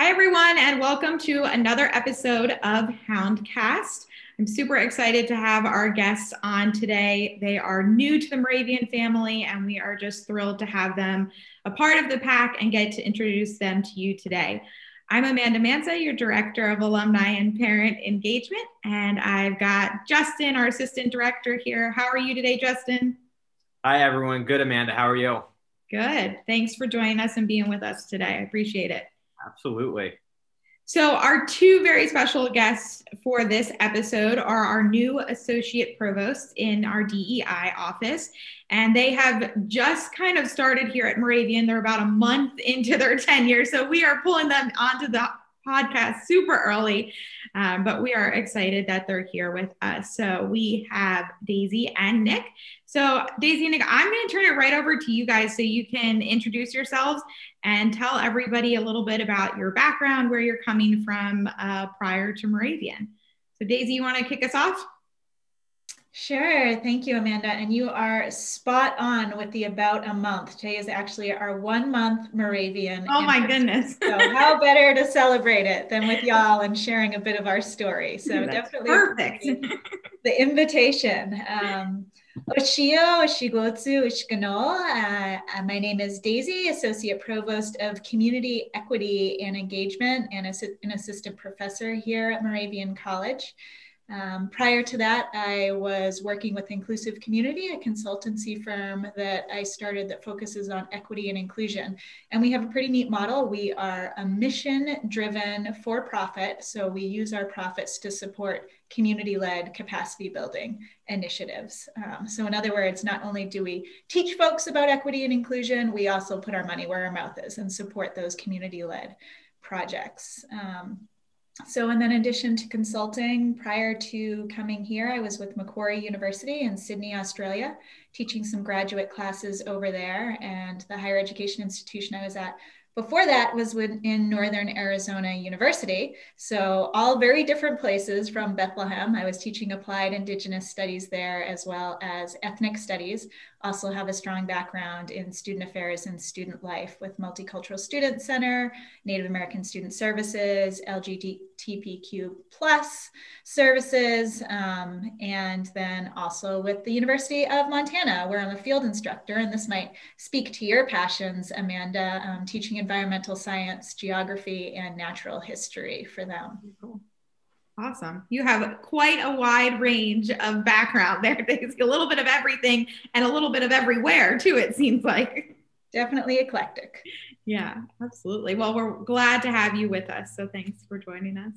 Hi, everyone, and welcome to another episode of Houndcast. I'm super excited to have our guests on today. They are new to the Moravian family, and we are just thrilled to have them a part of the pack and get to introduce them to you today. I'm Amanda Mansa, your Director of Alumni and Parent Engagement, and I've got Justin, our Assistant Director, here. How are you today, Justin? Hi, everyone. Good, Amanda. How are you? Good. Thanks for joining us and being with us today. I appreciate it. Absolutely. So, our two very special guests for this episode are our new associate provosts in our DEI office. And they have just kind of started here at Moravian. They're about a month into their tenure. So, we are pulling them onto the podcast super early, um, but we are excited that they're here with us. So, we have Daisy and Nick. So, Daisy and Nick, I'm going to turn it right over to you guys so you can introduce yourselves and tell everybody a little bit about your background, where you're coming from uh, prior to Moravian. So, Daisy, you want to kick us off? Sure. Thank you, Amanda. And you are spot on with the about a month. Today is actually our one month Moravian. Oh, my goodness. so, how better to celebrate it than with y'all and sharing a bit of our story? So, That's definitely perfect. the invitation. Um, Oshio, Oshigotsu, Ushikano. Uh, my name is Daisy, Associate Provost of Community Equity and Engagement and an Assistant Professor here at Moravian College. Um, prior to that, I was working with Inclusive Community, a consultancy firm that I started that focuses on equity and inclusion. And we have a pretty neat model. We are a mission driven for profit. So we use our profits to support community led capacity building initiatives. Um, so, in other words, not only do we teach folks about equity and inclusion, we also put our money where our mouth is and support those community led projects. Um, so, and then in addition to consulting, prior to coming here, I was with Macquarie University in Sydney, Australia, teaching some graduate classes over there. And the higher education institution I was at before that was in Northern Arizona University. So, all very different places from Bethlehem. I was teaching applied Indigenous studies there as well as ethnic studies. Also, have a strong background in student affairs and student life with Multicultural Student Center, Native American Student Services, LGBTQ plus services, um, and then also with the University of Montana, where I'm a field instructor. And this might speak to your passions, Amanda, um, teaching environmental science, geography, and natural history for them. Awesome. You have quite a wide range of background there. There's a little bit of everything and a little bit of everywhere too, it seems like. Definitely eclectic. Yeah, absolutely. Well, we're glad to have you with us. So thanks for joining us.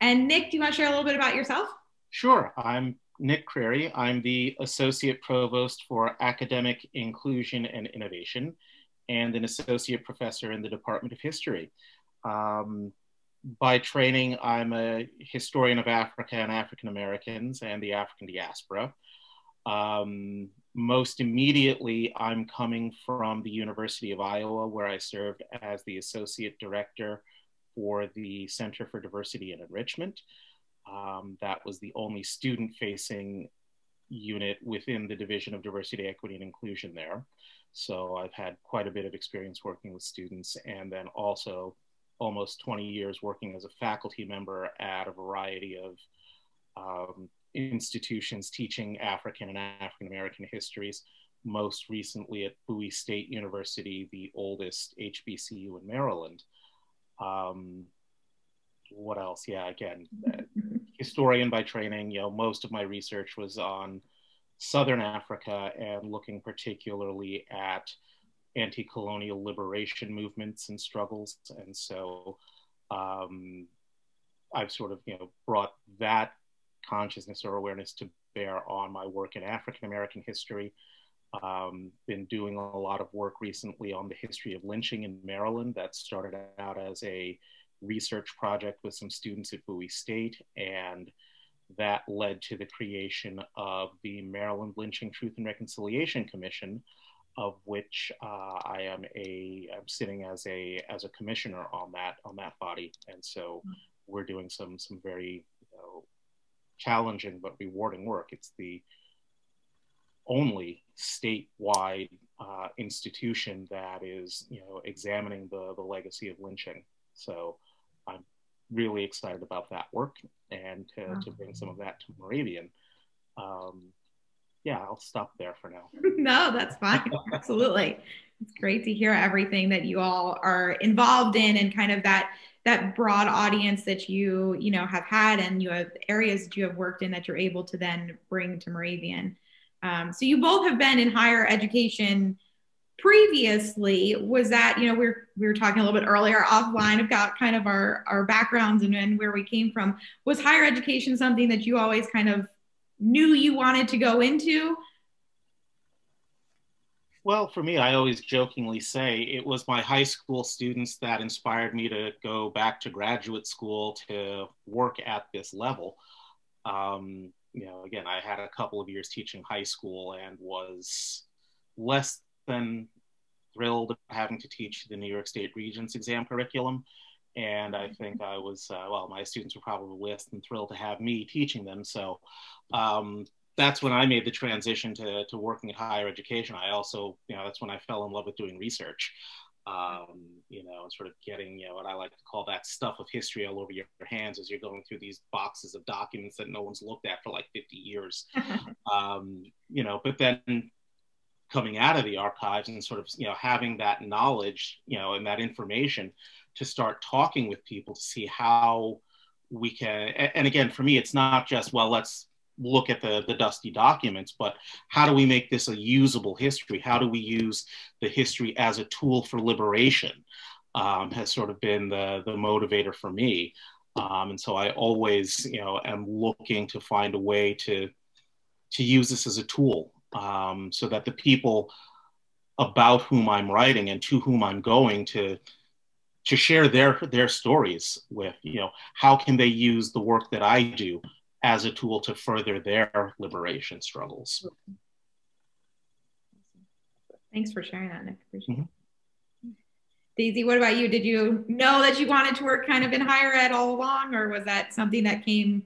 And Nick, do you want to share a little bit about yourself? Sure. I'm Nick Creary. I'm the Associate Provost for Academic Inclusion and Innovation and an associate professor in the Department of History. Um, by training, I'm a historian of Africa and African Americans and the African diaspora. Um, most immediately, I'm coming from the University of Iowa, where I served as the associate director for the Center for Diversity and Enrichment. Um, that was the only student facing unit within the Division of Diversity, Equity, and Inclusion there. So I've had quite a bit of experience working with students and then also almost 20 years working as a faculty member at a variety of um, institutions teaching African and African American histories, most recently at Bowie State University, the oldest HBCU in Maryland. Um, what else? Yeah, again, historian by training. You know, most of my research was on Southern Africa and looking particularly at anti colonial liberation movements and struggles. And so um, I've sort of you know, brought that consciousness or awareness to bear on my work in African American history. Um, been doing a lot of work recently on the history of lynching in Maryland. That started out as a research project with some students at Bowie State and that led to the creation of the Maryland Lynching Truth and Reconciliation Commission, of which uh, I am a I'm sitting as a as a commissioner on that on that body, and so we're doing some some very you know, challenging but rewarding work. It's the only statewide uh, institution that is you know examining the the legacy of lynching So I'm really excited about that work and to, wow. to bring some of that to Moravian. Um, yeah, I'll stop there for now. no, that's fine. Absolutely. It's great to hear everything that you all are involved in and kind of that that broad audience that you you know have had and you have areas that you have worked in that you're able to then bring to Moravian. Um, so you both have been in higher education previously. Was that you know we are we were talking a little bit earlier offline about kind of our our backgrounds and, and where we came from. Was higher education something that you always kind of knew you wanted to go into? Well, for me, I always jokingly say it was my high school students that inspired me to go back to graduate school to work at this level. Um, you know, again, I had a couple of years teaching high school and was less than thrilled having to teach the New York State Regents exam curriculum. And I think I was, uh, well, my students were probably less and thrilled to have me teaching them. So um, that's when I made the transition to, to working in higher education. I also, you know, that's when I fell in love with doing research. Um, you know, and sort of getting, you know, what I like to call that stuff of history all over your, your hands as you're going through these boxes of documents that no one's looked at for like 50 years. um, you know, but then coming out of the archives and sort of, you know, having that knowledge, you know, and that information to start talking with people to see how we can, and again, for me, it's not just, well, let's look at the, the dusty documents, but how do we make this a usable history? How do we use the history as a tool for liberation? Um, has sort of been the, the motivator for me. Um, and so I always, you know, am looking to find a way to, to use this as a tool um, so that the people about whom I'm writing and to whom I'm going to, to share their, their stories with, you know, how can they use the work that I do as a tool to further their liberation struggles. Thanks for sharing that, Nick. Appreciate mm-hmm. Daisy, what about you? Did you know that you wanted to work kind of in higher ed all along, or was that something that came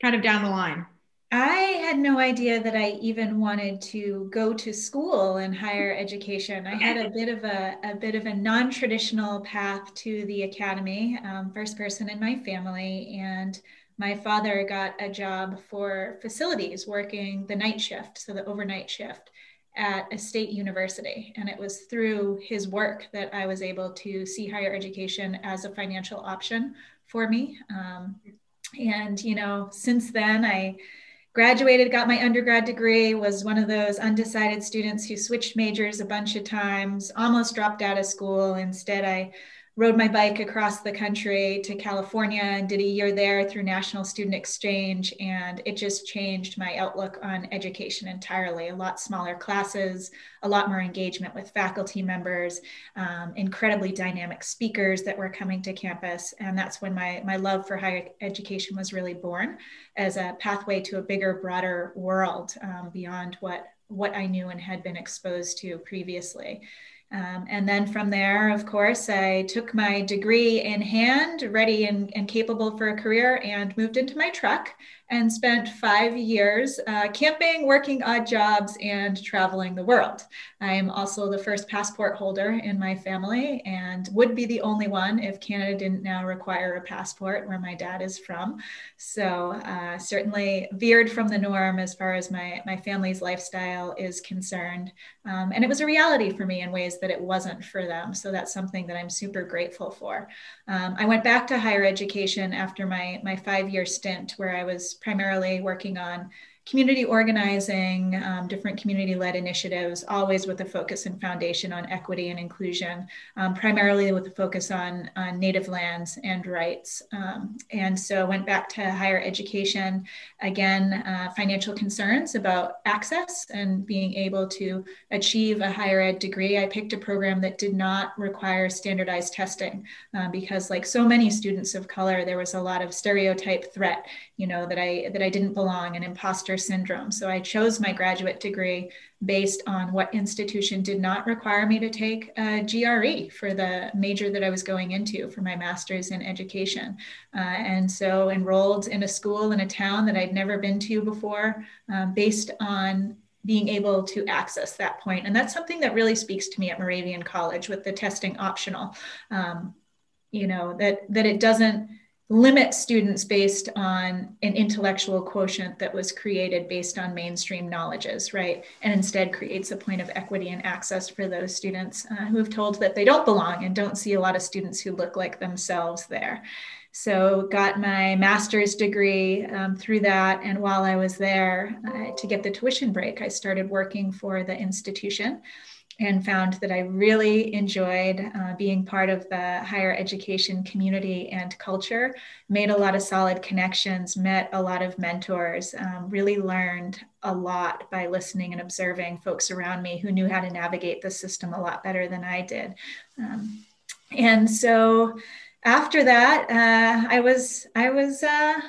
kind of down the line? I had no idea that I even wanted to go to school in higher education. I had a bit of a, a bit of a non-traditional path to the academy, um, first person in my family, and my father got a job for facilities working the night shift, so the overnight shift at a state university. And it was through his work that I was able to see higher education as a financial option for me. Um, and, you know, since then, I graduated, got my undergrad degree, was one of those undecided students who switched majors a bunch of times, almost dropped out of school. Instead, I rode my bike across the country to California and did a year there through National Student Exchange. And it just changed my outlook on education entirely. A lot smaller classes, a lot more engagement with faculty members, um, incredibly dynamic speakers that were coming to campus. And that's when my, my love for higher education was really born as a pathway to a bigger, broader world um, beyond what, what I knew and had been exposed to previously. Um, and then from there, of course, I took my degree in hand, ready and, and capable for a career, and moved into my truck and spent five years uh, camping, working odd jobs, and traveling the world. I am also the first passport holder in my family and would be the only one if Canada didn't now require a passport where my dad is from. So, uh, certainly veered from the norm as far as my, my family's lifestyle is concerned. Um, and it was a reality for me in ways that it wasn't for them. So, that's something that I'm super grateful for. Um, I went back to higher education after my, my five year stint where I was primarily working on community organizing, um, different community led initiatives, always with a focus and foundation on equity and inclusion, um, primarily with a focus on, on Native lands and rights. Um, and so went back to higher education, again, uh, financial concerns about access and being able to achieve a higher ed degree. I picked a program that did not require standardized testing uh, because like so many students of color, there was a lot of stereotype threat, you know, that I, that I didn't belong and imposter syndrome. So I chose my graduate degree based on what institution did not require me to take a GRE for the major that I was going into for my master's in education. Uh, and so enrolled in a school in a town that I'd never been to before um, based on being able to access that point. And that's something that really speaks to me at Moravian College with the testing optional. Um, you know that that it doesn't limit students based on an intellectual quotient that was created based on mainstream knowledges, right? And instead creates a point of equity and access for those students uh, who have told that they don't belong and don't see a lot of students who look like themselves there. So got my master's degree um, through that. And while I was there uh, to get the tuition break, I started working for the institution and found that I really enjoyed uh, being part of the higher education community and culture. Made a lot of solid connections, met a lot of mentors, um, really learned a lot by listening and observing folks around me who knew how to navigate the system a lot better than I did. Um, and so after that, uh, I was I was uh,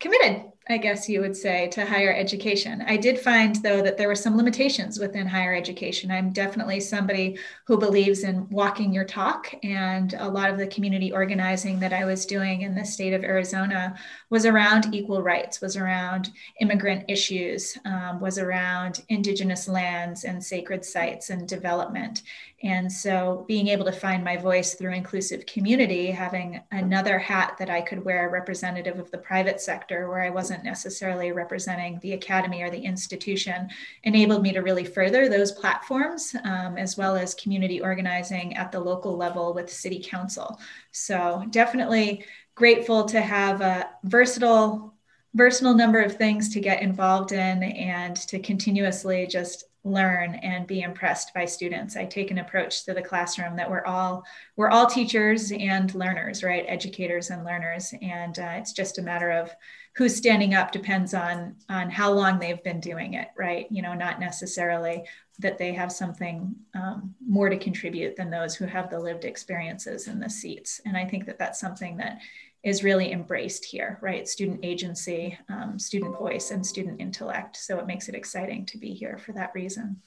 committed I guess you would say, to higher education. I did find, though, that there were some limitations within higher education. I'm definitely somebody who believes in walking your talk, and a lot of the community organizing that I was doing in the state of Arizona was around equal rights, was around immigrant issues, um, was around indigenous lands and sacred sites and development. And so being able to find my voice through inclusive community, having another hat that I could wear representative of the private sector where I wasn't necessarily representing the academy or the institution, enabled me to really further those platforms um, as well as community organizing at the local level with city council. So definitely grateful to have a versatile versatile number of things to get involved in and to continuously just learn and be impressed by students. I take an approach to the classroom that we're all we're all teachers and learners, right? Educators and learners, and uh, it's just a matter of who's standing up depends on on how long they've been doing it, right? You know, not necessarily that they have something um, more to contribute than those who have the lived experiences in the seats. And I think that that's something that is really embraced here, right? Student agency, um, student voice, and student intellect. So it makes it exciting to be here for that reason.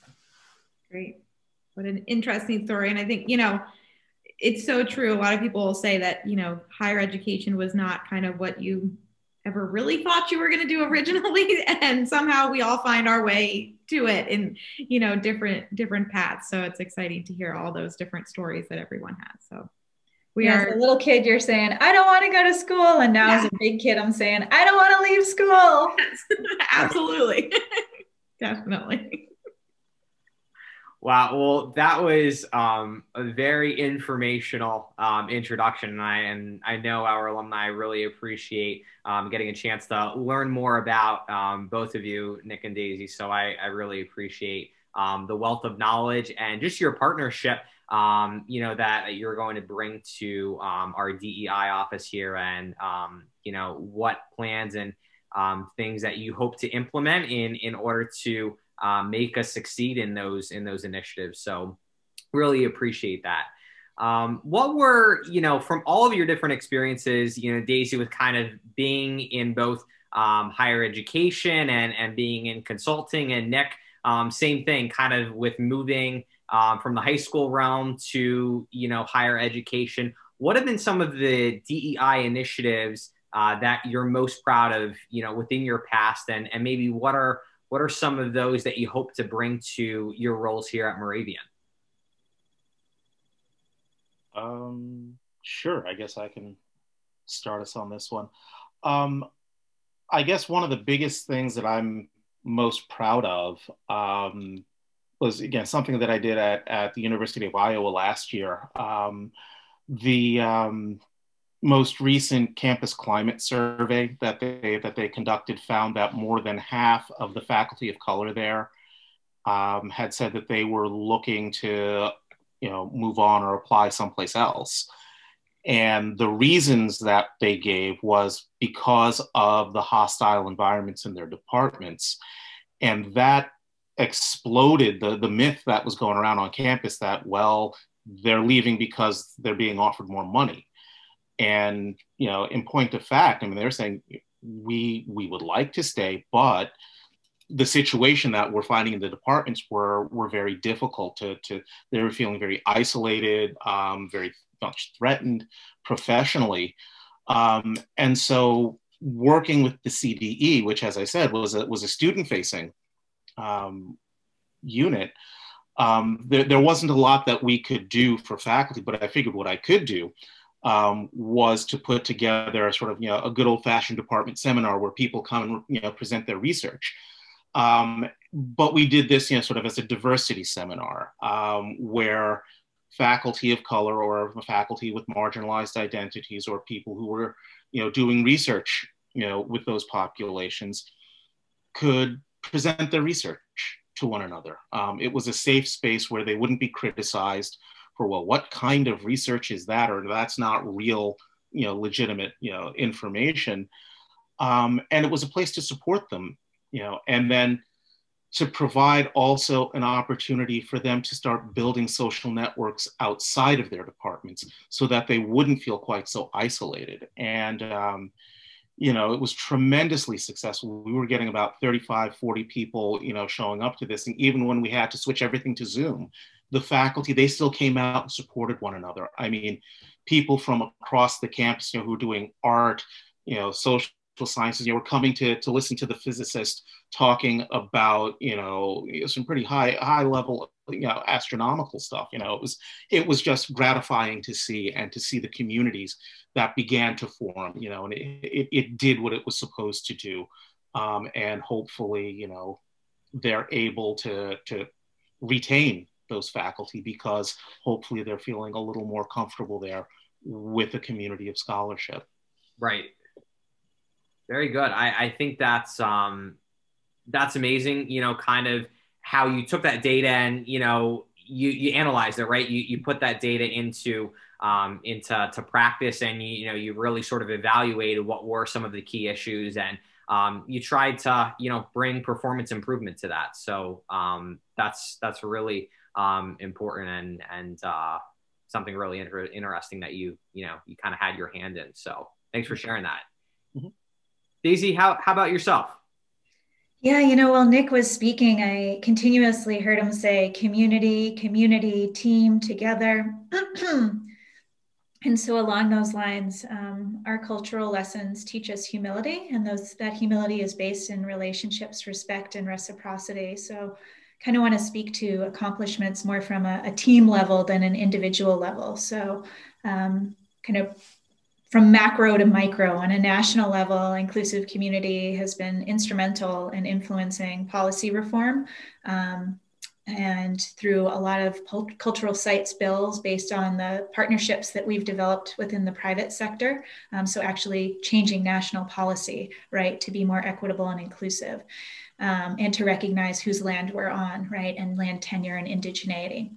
Great. What an interesting story. And I think, you know, it's so true. A lot of people will say that, you know, higher education was not kind of what you ever really thought you were going to do originally. And somehow we all find our way to it in, you know, different, different paths. So it's exciting to hear all those different stories that everyone has. So we yeah, are as a little kid you're saying i don't want to go to school and now yeah. as a big kid i'm saying i don't want to leave school. Yes, absolutely. Definitely. Wow well that was um, a very informational um, introduction and I, and I know our alumni really appreciate um, getting a chance to learn more about um, both of you nick and daisy so i, I really appreciate um, the wealth of knowledge and just your partnership um, you know, that you're going to bring to um, our DEI office here and, um, you know, what plans and um, things that you hope to implement in, in order to um, make us succeed in those, in those initiatives. So really appreciate that. Um, what were, you know, from all of your different experiences, you know, Daisy with kind of being in both higher education and, and being in consulting and Nick, same thing, kind of with moving – um, from the high school realm to you know higher education. What have been some of the DEI initiatives uh, that you're most proud of, you know, within your past, and and maybe what are what are some of those that you hope to bring to your roles here at Moravian? Um, sure. I guess I can start us on this one. Um, I guess one of the biggest things that I'm most proud of um, was again something that I did at, at the University of Iowa last year. Um, the um, most recent campus climate survey that they that they conducted found that more than half of the faculty of color there um, had said that they were looking to you know move on or apply someplace else. And the reasons that they gave was because of the hostile environments in their departments. And that exploded the, the myth that was going around on campus that, well, they're leaving because they're being offered more money. And, you know, in point of fact, I mean, they're saying we we would like to stay, but the situation that we're finding in the departments were were very difficult to, to they were feeling very isolated, um, very much threatened professionally. Um, and so working with the CDE, which as I said was a, was a student facing um, unit, um, there, there, wasn't a lot that we could do for faculty, but I figured what I could do um, was to put together a sort of you know a good old fashioned department seminar where people come and you know present their research. Um, but we did this you know sort of as a diversity seminar um, where faculty of color or faculty with marginalized identities or people who were you know doing research you know with those populations could present their research to one another. Um, it was a safe space where they wouldn't be criticized for well what kind of research is that? Or that's not real you know legitimate you know information. Um, and it was a place to support them you know and then to provide also an opportunity for them to start building social networks outside of their departments so that they wouldn't feel quite so isolated. And um, you know it was tremendously successful we were getting about 35 40 people you know showing up to this and even when we had to switch everything to zoom the faculty, they still came out and supported one another. I mean, people from across the campus, you know, who were doing art, you know, social sciences, you know, were coming to, to listen to the physicist talking about, you know, some pretty high, high level, you know, astronomical stuff. You know, it was, it was just gratifying to see and to see the communities that began to form, you know, and it, it, it did what it was supposed to do. Um, and hopefully, you know, they're able to, to retain those faculty because hopefully they're feeling a little more comfortable there with a community of scholarship. Right. Very good. I, I think that's um, that's amazing. You know, kind of how you took that data and you know you you analyzed it, right? You you put that data into um, into to practice, and you, you know you really sort of evaluated what were some of the key issues, and um, you tried to you know bring performance improvement to that. So um, that's that's really um, important and and uh, something really inter- interesting that you you know you kind of had your hand in. So thanks for sharing that. Mm-hmm. Daisy, how how about yourself? Yeah, you know, while Nick was speaking, I continuously heard him say community, community, team, together. and so along those lines, um, our cultural lessons teach us humility, and those that humility is based in relationships, respect, and reciprocity. So kind of want to speak to accomplishments more from a, a team level than an individual level. So, um, kind of from macro to micro on a national level, inclusive community has been instrumental in influencing policy reform. Um, and through a lot of cultural sites bills based on the partnerships that we've developed within the private sector. Um, so, actually changing national policy, right, to be more equitable and inclusive um, and to recognize whose land we're on, right, and land tenure and indigeneity.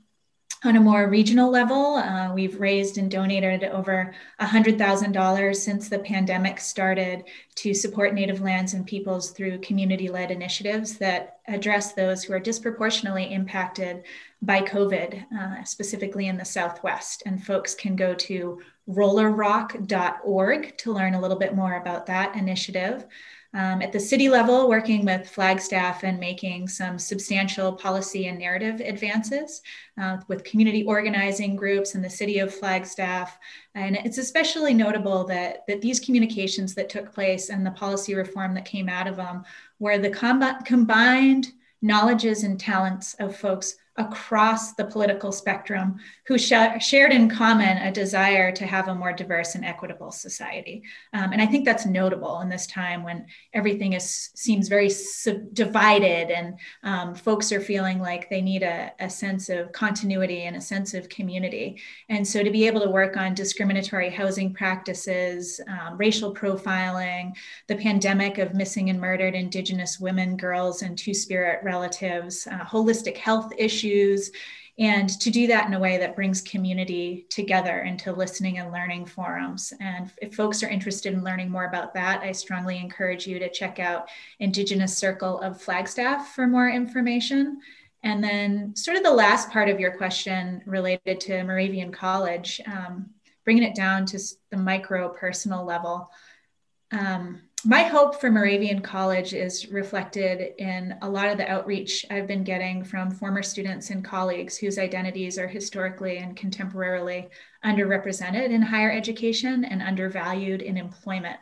On a more regional level, uh, we've raised and donated over $100,000 since the pandemic started to support Native lands and peoples through community led initiatives that address those who are disproportionately impacted by COVID, uh, specifically in the Southwest. And folks can go to rollerrock.org to learn a little bit more about that initiative um, at the city level, working with Flagstaff and making some substantial policy and narrative advances uh, with community organizing groups in the city of Flagstaff. And it's especially notable that, that these communications that took place and the policy reform that came out of them were the com- combined knowledges and talents of folks across the political spectrum who sh- shared in common a desire to have a more diverse and equitable society. Um, and I think that's notable in this time when everything is seems very sub- divided and um, folks are feeling like they need a, a sense of continuity and a sense of community. And so to be able to work on discriminatory housing practices, um, racial profiling, the pandemic of missing and murdered Indigenous women, girls, and Two Spirit relatives, uh, holistic health issues issues and to do that in a way that brings community together into listening and learning forums. And if folks are interested in learning more about that, I strongly encourage you to check out Indigenous Circle of Flagstaff for more information. And then, sort of the last part of your question related to Moravian College, um, bringing it down to the micro personal level. Um, my hope for Moravian College is reflected in a lot of the outreach I've been getting from former students and colleagues whose identities are historically and contemporarily underrepresented in higher education and undervalued in employment.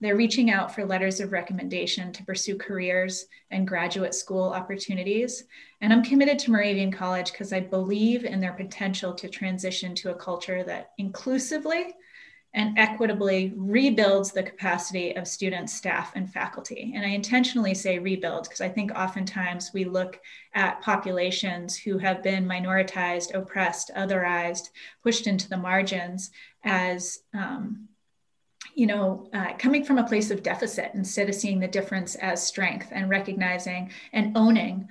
they're reaching out for letters of recommendation to pursue careers and graduate school opportunities. And I'm committed to Moravian College because I believe in their potential to transition to a culture that inclusively and equitably rebuilds the capacity of students, staff, and faculty. And I intentionally say rebuild because I think oftentimes we look at populations who have been minoritized, oppressed, otherized, pushed into the margins as um, you know, uh, coming from a place of deficit instead of seeing the difference as strength and recognizing and owning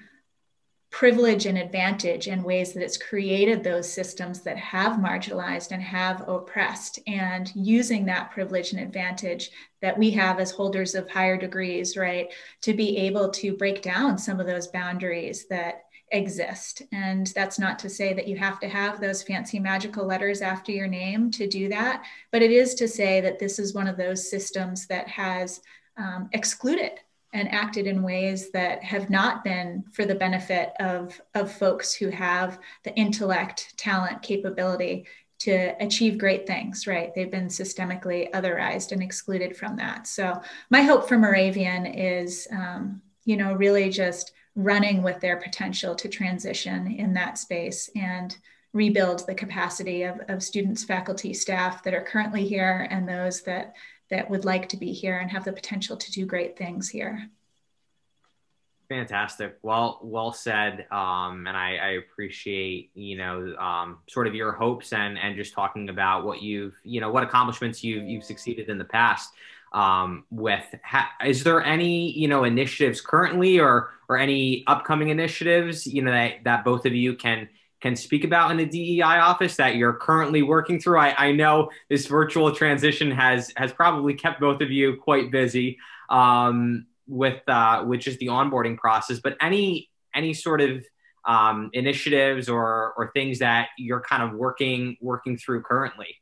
privilege and advantage in ways that it's created those systems that have marginalized and have oppressed and using that privilege and advantage that we have as holders of higher degrees right to be able to break down some of those boundaries that exist. And that's not to say that you have to have those fancy magical letters after your name to do that, but it is to say that this is one of those systems that has um, excluded and acted in ways that have not been for the benefit of, of folks who have the intellect, talent, capability to achieve great things, right? They've been systemically otherized and excluded from that. So, my hope for Moravian is, um, you know, really just running with their potential to transition in that space and rebuild the capacity of, of students, faculty, staff that are currently here and those that that would like to be here and have the potential to do great things here. Fantastic. Well, well said. Um, and I, I, appreciate, you know, um, sort of your hopes and, and just talking about what you've, you know, what accomplishments you've, you've succeeded in the past um, with ha- is there any you know initiatives currently or or any upcoming initiatives you know that, that both of you can can speak about in the DEI office that you're currently working through? I, I know this virtual transition has has probably kept both of you quite busy um, with uh, with just the onboarding process. But any any sort of um, initiatives or or things that you're kind of working working through currently?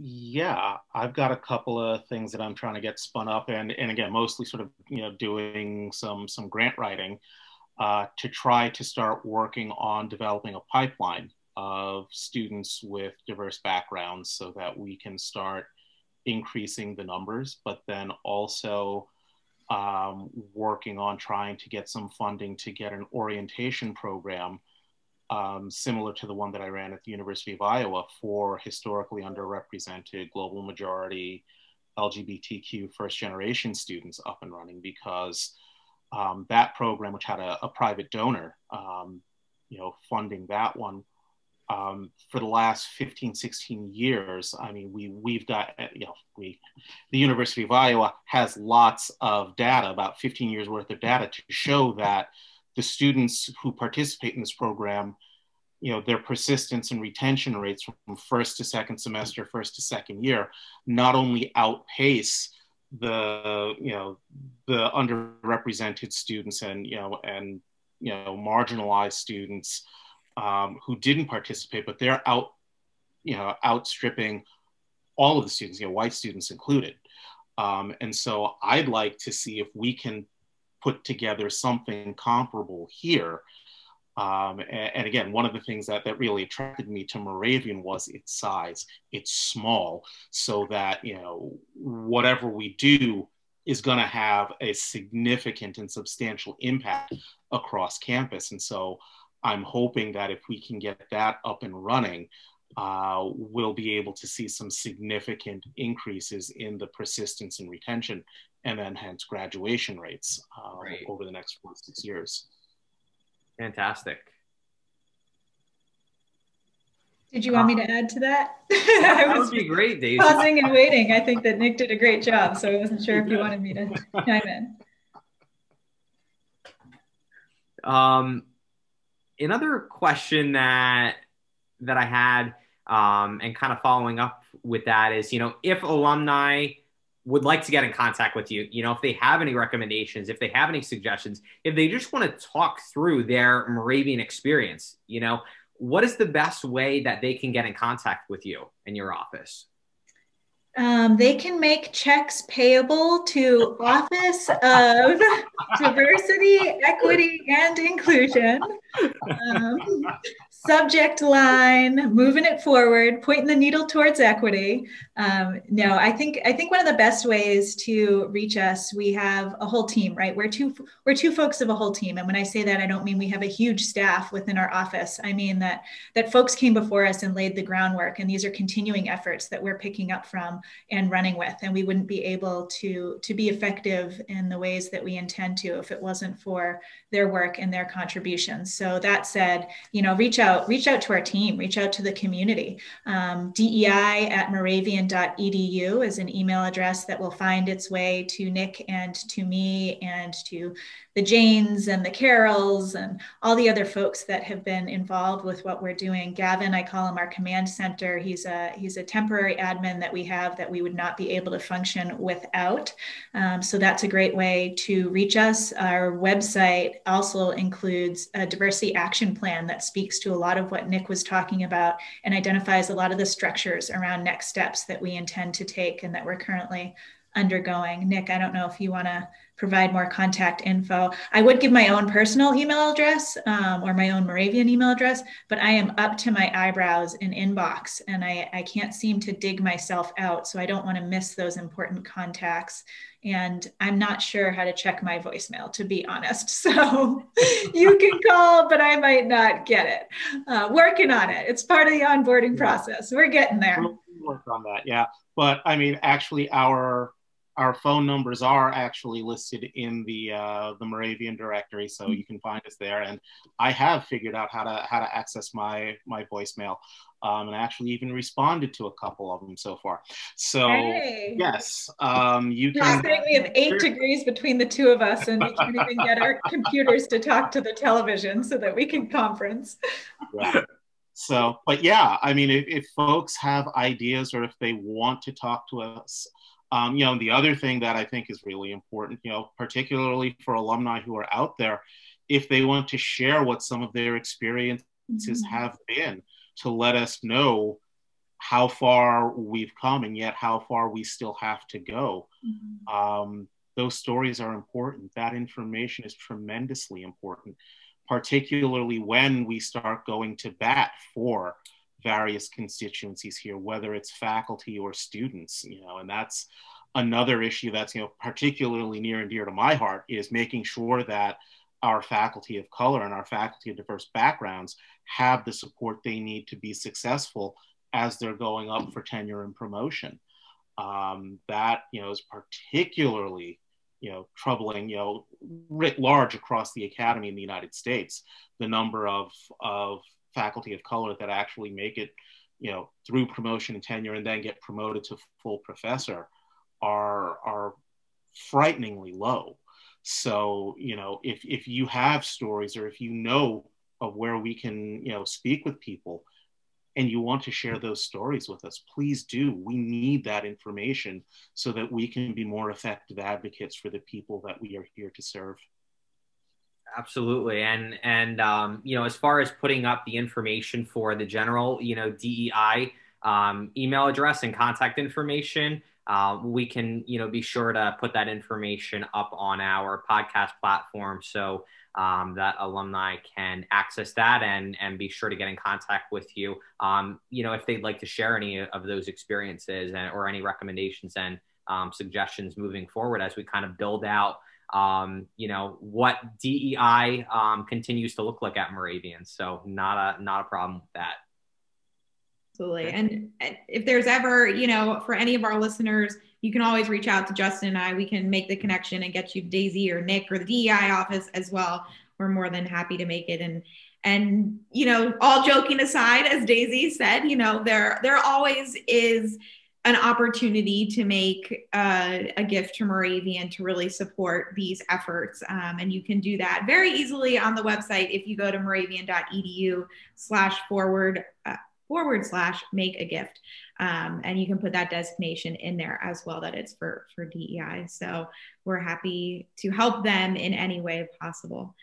Yeah, I've got a couple of things that I'm trying to get spun up, and and again, mostly sort of you know doing some some grant writing uh, to try to start working on developing a pipeline of students with diverse backgrounds, so that we can start increasing the numbers, but then also um, working on trying to get some funding to get an orientation program um, similar to the one that I ran at the University of Iowa for historically underrepresented global majority LGBTQ first generation students up and running because um, that program, which had a, a private donor, um, you know, funding that one um, for the last 15, 16 years, I mean, we, we've got, you know, we, the University of Iowa has lots of data, about 15 years worth of data to show that the students who participate in this program, you know, their persistence and retention rates from first to second semester, first to second year, not only outpace the, you know, the underrepresented students and, you know, and, you know, marginalized students um, who didn't participate, but they're out, you know, outstripping all of the students, you know, white students included. Um, and so I'd like to see if we can put together something comparable here. Um, and, and, again, one of the things that, that really attracted me to Moravian was its size. It's small, so that you know whatever we do is going to have a significant and substantial impact across campus. And so I'm hoping that if we can get that up and running, uh, we'll be able to see some significant increases in the persistence and retention and then hence graduation rates uh, over the next four six years. Fantastic. Did you want me to add to that? that would be great, Daisy. Pausing and waiting. I think that Nick did a great job, so I wasn't sure if you wanted me to chime in. Um, another question that that I had, um, and kind of following up with that is, you know, if alumni would like to get in contact with you, you know, if they have any recommendations, if they have any suggestions, if they just want to talk through their Moravian experience, you know, what is the best way that they can get in contact with you in your office? Um, they can make checks payable to Office of Diversity, Equity, and Inclusion. Um, subject line, moving it forward, pointing the needle towards equity. Um, no, I think I think one of the best ways to reach us, we have a whole team, right? We're two we're two folks of a whole team, and when I say that, I don't mean we have a huge staff within our office. I mean that that folks came before us and laid the groundwork, and these are continuing efforts that we're picking up from and running with, and we wouldn't be able to to be effective in the ways that we intend to if it wasn't for their work and their contributions. So that said, you know, reach out, reach out to our team, reach out to the community. Um, DEI at moravian.edu is an email address that will find its way to Nick and to me and to the Janes and the Carols and all the other folks that have been involved with what we're doing. Gavin, I call him our command center. He's a he's a temporary admin that we have that we would not be able to function without. Um, so that's a great way to reach us. Our website also includes a diversity action plan that speaks to a lot of what Nick was talking about and identifies a lot of the structures around next steps that we intend to take and that we're currently undergoing. Nick, I don't know if you want to provide more contact info. I would give my own personal email address um, or my own Moravian email address, but I am up to my eyebrows in inbox and I, I can't seem to dig myself out. So I don't want to miss those important contacts. And I'm not sure how to check my voicemail, to be honest. So you can call, but I might not get it. Uh, working on it. It's part of the onboarding process. We're getting there. We'll work on that. Yeah. But I mean, actually, our our phone numbers are actually listed in the uh, the Moravian directory, so you can find us there. And I have figured out how to how to access my my voicemail, um, and I actually even responded to a couple of them so far. So hey. yes, um, you can. we have eight degrees between the two of us, and we can't even get our computers to talk to the television so that we can conference. Yeah. So, but yeah, I mean, if, if folks have ideas or if they want to talk to us um, you know, the other thing that I think is really important, you know, particularly for alumni who are out there, if they want to share what some of their experiences mm-hmm. have been, to let us know how far we've come and yet how far we still have to go. Mm-hmm. Um, those stories are important. That information is tremendously important, particularly when we start going to bat for various constituencies here, whether it's faculty or students, you know, and that's another issue that's, you know, particularly near and dear to my heart is making sure that our faculty of color and our faculty of diverse backgrounds have the support they need to be successful as they're going up for tenure and promotion. Um, that, you know, is particularly you know troubling you know writ large across the academy in the united states the number of of faculty of color that actually make it, you know, through promotion and tenure and then get promoted to full professor are are frighteningly low. So, you know, if if you have stories or if you know of where we can, you know, speak with people and you want to share those stories with us, please do. We need that information so that we can be more effective advocates for the people that we are here to serve. Absolutely, and and um, you know, as far as putting up the information for the general, you know, DEI um, email address and contact information, uh, we can you know be sure to put that information up on our podcast platform so um, that alumni can access that and and be sure to get in contact with you. Um, you know, if they'd like to share any of those experiences and, or any recommendations and um, suggestions moving forward as we kind of build out um, you know what DEI um, continues to look like at Moravian. So not a not a problem with that. Absolutely. And if there's ever, you know, for any of our listeners, you can always reach out to Justin and I. We can make the connection and get you Daisy or Nick or the DEI office as well. We're more than happy to make it. And and you know, all joking aside, as Daisy said, you know, there there always is an opportunity to make uh, a gift to Moravian to really support these efforts. Um, and you can do that very easily on the website if you go to moravian.edu slash forward uh, forward slash make a gift. Um, and you can put that designation in there as well that it's for, for DEI. So we're happy to help them in any way possible.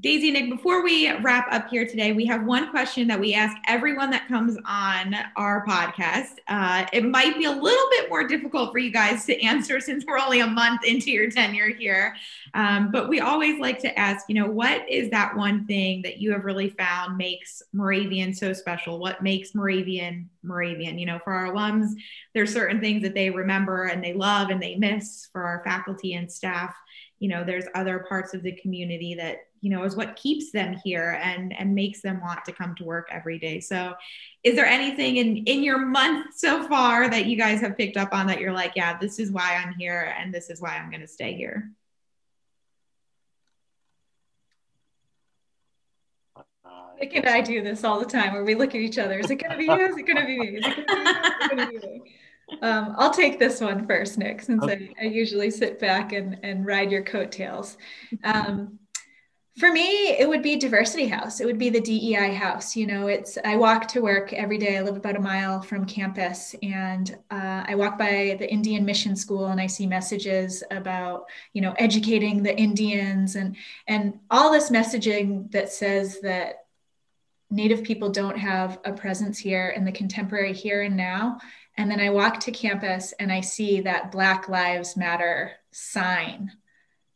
Daisy Nick, before we wrap up here today, we have one question that we ask everyone that comes on our podcast. Uh, it might be a little bit more difficult for you guys to answer since we're only a month into your tenure here. Um, but we always like to ask, you know, what is that one thing that you have really found makes Moravian so special? What makes Moravian Moravian? You know, for our alums, there's certain things that they remember and they love and they miss for our faculty and staff you know there's other parts of the community that you know is what keeps them here and and makes them want to come to work every day so is there anything in in your month so far that you guys have picked up on that you're like yeah this is why i'm here and this is why i'm going to stay here Nick and I do this all the time where we look at each other. Is it going to be you? Is it going to be me? Is it going to be you? Um, I'll take this one first, Nick, since okay. I, I, usually sit back and, and ride your coattails. Um, for me, it would be Diversity House. It would be the DEI house. You know, it's I walk to work every day. I live about a mile from campus, and uh, I walk by the Indian Mission School, and I see messages about you know educating the Indians and and all this messaging that says that Native people don't have a presence here in the contemporary here and now. And then I walk to campus and I see that Black Lives Matter sign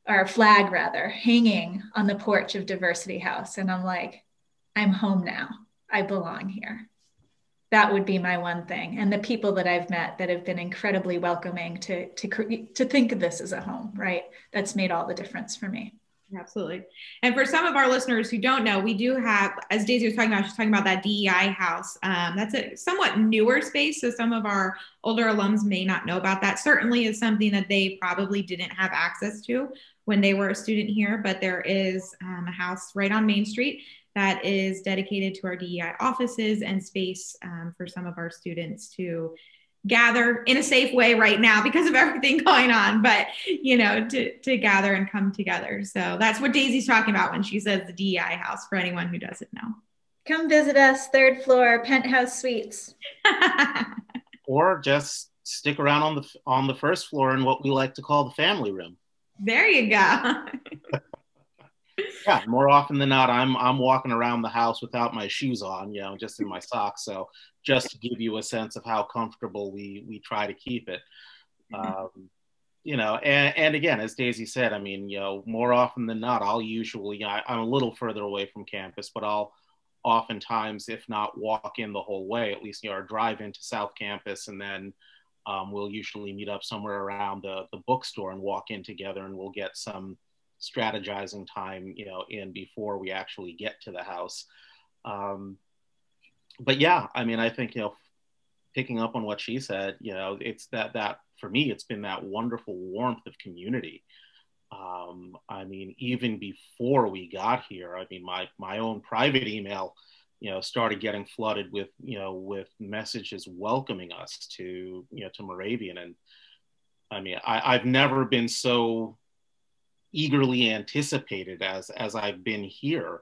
or flag rather hanging on the porch of Diversity House. And I'm like, I'm home now. I belong here. That would be my one thing. And the people that I've met that have been incredibly welcoming to, to, to think of this as a home, right? That's made all the difference for me. Absolutely. And for some of our listeners who don't know, we do have, as Daisy was talking about, she's talking about that DEI house. Um, that's a somewhat newer space. So some of our older alums may not know about that. Certainly is something that they probably didn't have access to when they were a student here, but there is um, a house right on Main Street that is dedicated to our DEI offices and space um, for some of our students to gather in a safe way right now because of everything going on but you know to, to gather and come together. So that's what daisy's talking about when she says the dei house for anyone who doesn't know. Come visit us third floor penthouse suites. Or just stick around on the on the first floor in what we like to call the family room. There you go. Yeah, more often than not, I'm I'm walking around the house without my shoes on, you know, just in my socks. So just to give you a sense of how comfortable we we try to keep it. Mm-hmm. Um, you know, and, and again, as Daisy said, I mean, you know, more often than not, I'll usually I, I'm a little further away from campus, but I'll oftentimes, if not walk in the whole way, at least you know, or drive into South Campus, and then um, we'll usually meet up somewhere around the the bookstore and walk in together, and we'll get some strategizing time, you know, in before we actually get to the house. Um, but yeah, I mean, I think you know, picking up on what she said, you know, it's that that for me, it's been that wonderful warmth of community. Um, I mean, even before we got here, I mean, my my own private email, you know, started getting flooded with you know with messages welcoming us to you know to Moravian, and I mean, I, I've never been so eagerly anticipated as as I've been here,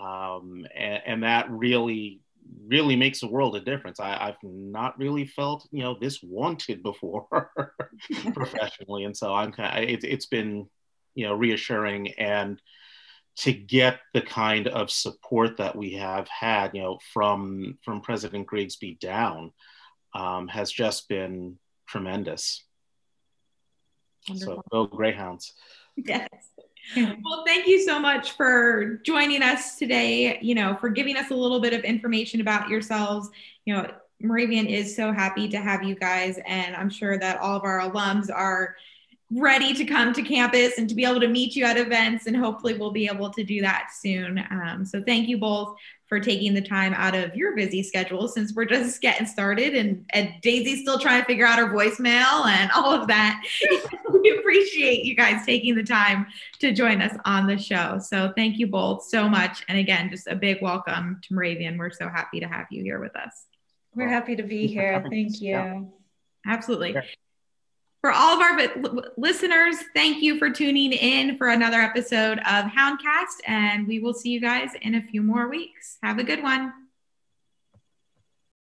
um, and, and, that really really makes a world of difference. I, have not really felt you know this wanted before professionally, and so I'm kind of, it, it's been you know reassuring and to get the kind of support that we have had you know from from President Grigsby down um, has just been tremendous. Wonderful. So go Greyhounds. Yes. Mm-hmm. Well, thank you so much for joining us today, you know, for giving us a little bit of information about yourselves. You know, Moravian is so happy to have you guys, and I'm sure that all of our alums are ready to come to campus and to be able to meet you at events, and hopefully we'll be able to do that soon. Um, so, thank you both for taking the time out of your busy schedule since we're just getting started and, and Daisy's still trying to figure out her voicemail and all of that. we appreciate you guys taking the time to join us on the show. So thank you both so much. And again, just a big welcome to Moravian. We're so happy to have you here with us. We're happy to be here. Thank you. Yeah. Absolutely. For all of our listeners, thank you for tuning in for another episode of Houndcast, and we will see you guys in a few more weeks. Have a good one.